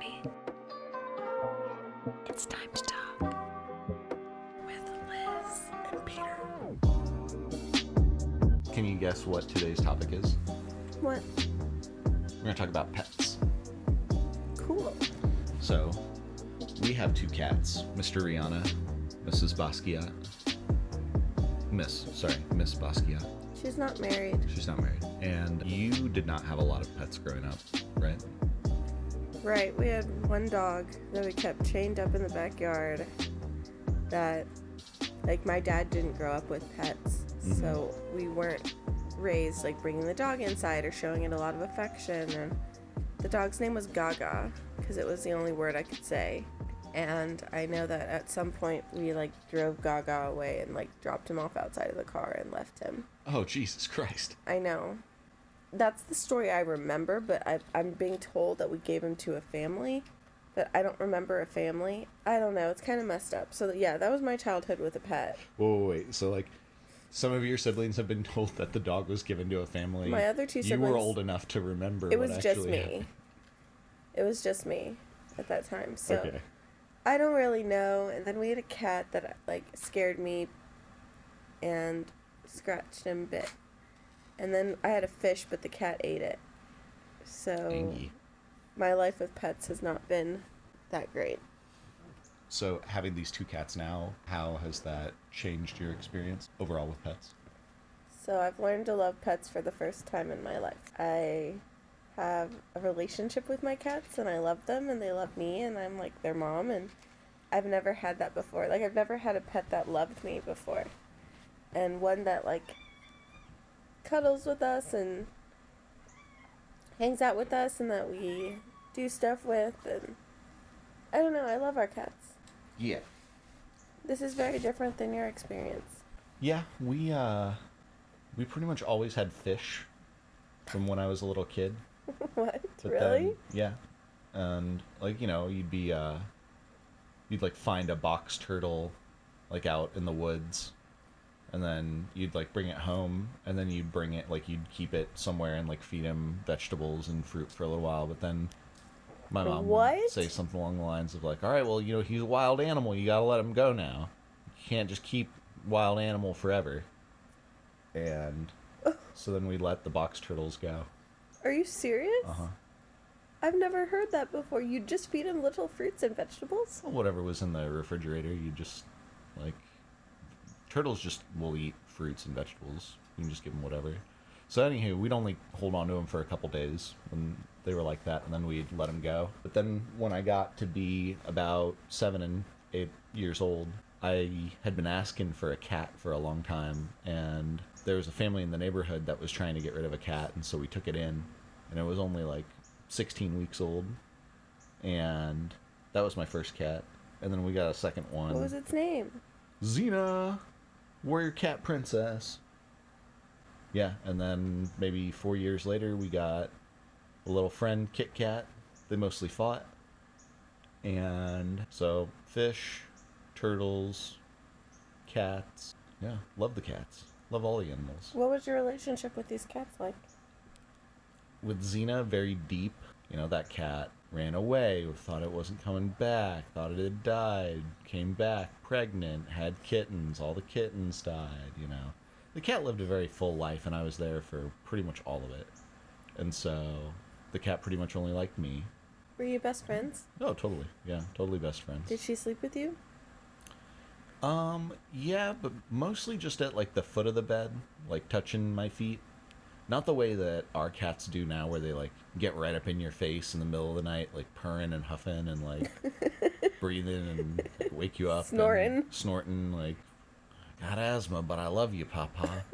ready? It's time to talk with Liz and Peter. Can you guess what today's topic is? What? We're going to talk about pets. Cool. So, we have two cats Mr. Rihanna, Mrs. Basquiat. Miss, sorry, Miss Basquiat. She's not married. She's not married. And you did not have a lot of pets growing up, right? Right, we had one dog that we kept chained up in the backyard that, like, my dad didn't grow up with pets, mm-hmm. so we weren't raised, like, bringing the dog inside or showing it a lot of affection. And the dog's name was Gaga, because it was the only word I could say. And I know that at some point we, like, drove Gaga away and, like, dropped him off outside of the car and left him. Oh, Jesus Christ. I know. That's the story I remember, but I, I'm being told that we gave him to a family, but I don't remember a family. I don't know. It's kind of messed up. So, yeah, that was my childhood with a pet. Whoa, wait, wait. So, like, some of your siblings have been told that the dog was given to a family. My other two siblings. You were old enough to remember. It was just me. happened. It was just me at that time. So, Okay. I don't really know. And then we had a cat that, like, scared me and scratched and bit. And then I had a fish, but the cat ate it. So, Dingy. my life with pets has not been that great. So, having these two cats now, how has that changed your experience overall with pets? So I've learned to love pets for the first time in my life. I have a relationship with my cats and I love them and they love me and I'm like their mom and I've never had that before. Like I've never had a pet that loved me before. And one that like cuddles with us and hangs out with us and that we do stuff with and I don't know, I love our cats. Yeah. This is very different than your experience. Yeah, we uh we pretty much always had fish from when I was a little kid. what? But really? then- yeah. And like, you know, you'd be uh you'd like find a box turtle like out in the woods and then you'd like bring it home and then you'd bring it like you'd keep it somewhere and like feed him vegetables and fruit for a little while, but then my mom would What? say something along the lines of like, "All right, well, you know, he's a wild animal. You got to let him go now. You can't just keep wild animal forever." And so then we let the box turtles go. Are you serious? Uh-huh. I've never heard that before. You just feed him little fruits and vegetables? Well, whatever was in the refrigerator, you just like turtles just will eat fruits and vegetables. You can just give them whatever. So anywho, we'd only hold on to them for a couple days when they were like that, and then we'd let them go. But then when I got to be about seven and eight years old, I had been asking for a cat for a long time, and there was a family in the neighborhood that was trying to get rid of a cat, and so we took it in, and it was only like 16 weeks old, and that was my first cat. And then we got a second one. What was its name? Xena, warrior cat princess. Yeah, and then maybe four years later, we got a little friend, Kit Kat. They mostly fought. And so, fish, turtles, cats. Yeah, love the cats. Love all the animals. What was your relationship with these cats like? With Xena, very deep. You know, that cat ran away, thought it wasn't coming back, thought it had died, came back pregnant, had kittens, all the kittens died, you know. The cat lived a very full life, and I was there for pretty much all of it. And so, the cat pretty much only liked me. Were you best friends? Oh, totally. Yeah, totally best friends. Did she sleep with you? Um, yeah, but mostly just at like the foot of the bed, like touching my feet. Not the way that our cats do now, where they like get right up in your face in the middle of the night, like purring and huffing and like breathing and like, wake you up, Snorting. snorting. Like, got asthma, but I love you, Papa.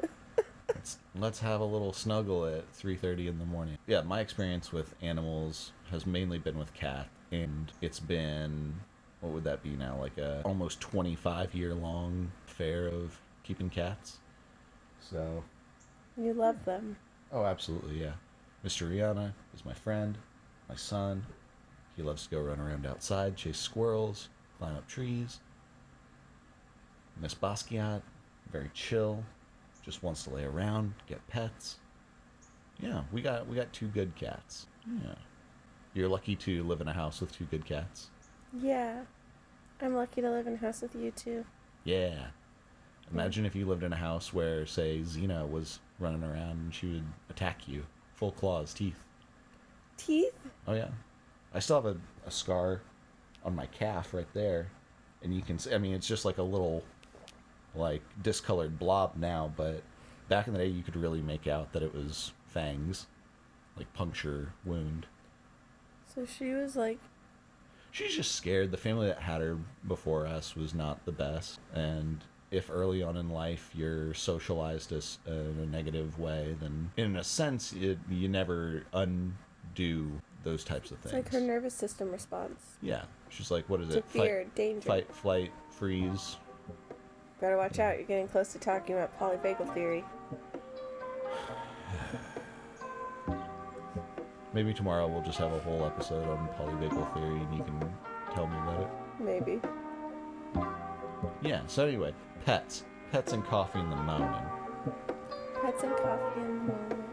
let's let's have a little snuggle at three thirty in the morning. Yeah, my experience with animals has mainly been with cat, and it's been what would that be now? Like a almost twenty five year long affair of keeping cats. So You love them. Oh, absolutely, yeah. Mr. Rihanna is my friend, my son. He loves to go run around outside, chase squirrels, climb up trees. Miss Basquiat, very chill, just wants to lay around, get pets. Yeah, we got we got two good cats. Yeah. You're lucky to live in a house with two good cats. Yeah. I'm lucky to live in a house with you too. Yeah. Imagine if you lived in a house where, say, Xena was running around and she would attack you. Full claws, teeth. Teeth? Oh, yeah. I still have a, a scar on my calf right there. And you can see, I mean, it's just like a little, like, discolored blob now, but back in the day, you could really make out that it was fangs. Like, puncture wound. So she was like, She's just scared. The family that had her before us was not the best. And if early on in life you're socialized as uh, in a negative way, then in a sense, it, you never undo those types of it's things. like her nervous system response yeah. She's like, what is to it? fear, danger. Fight, flight, freeze. Better watch out. You're getting close to talking about polyvagal theory. Maybe tomorrow we'll just have a whole episode on polyvagal theory and you can tell me about it. Maybe. Yeah, so anyway, pets. Pets and coffee in the morning. Pets and coffee in the morning.